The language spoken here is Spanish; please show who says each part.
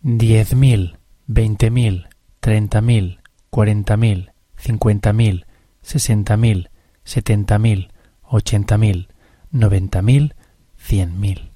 Speaker 1: diez mil, veinte mil, treinta mil, cuarenta mil, cincuenta mil, sesenta mil, setenta mil, ochenta mil, noventa mil, cien mil.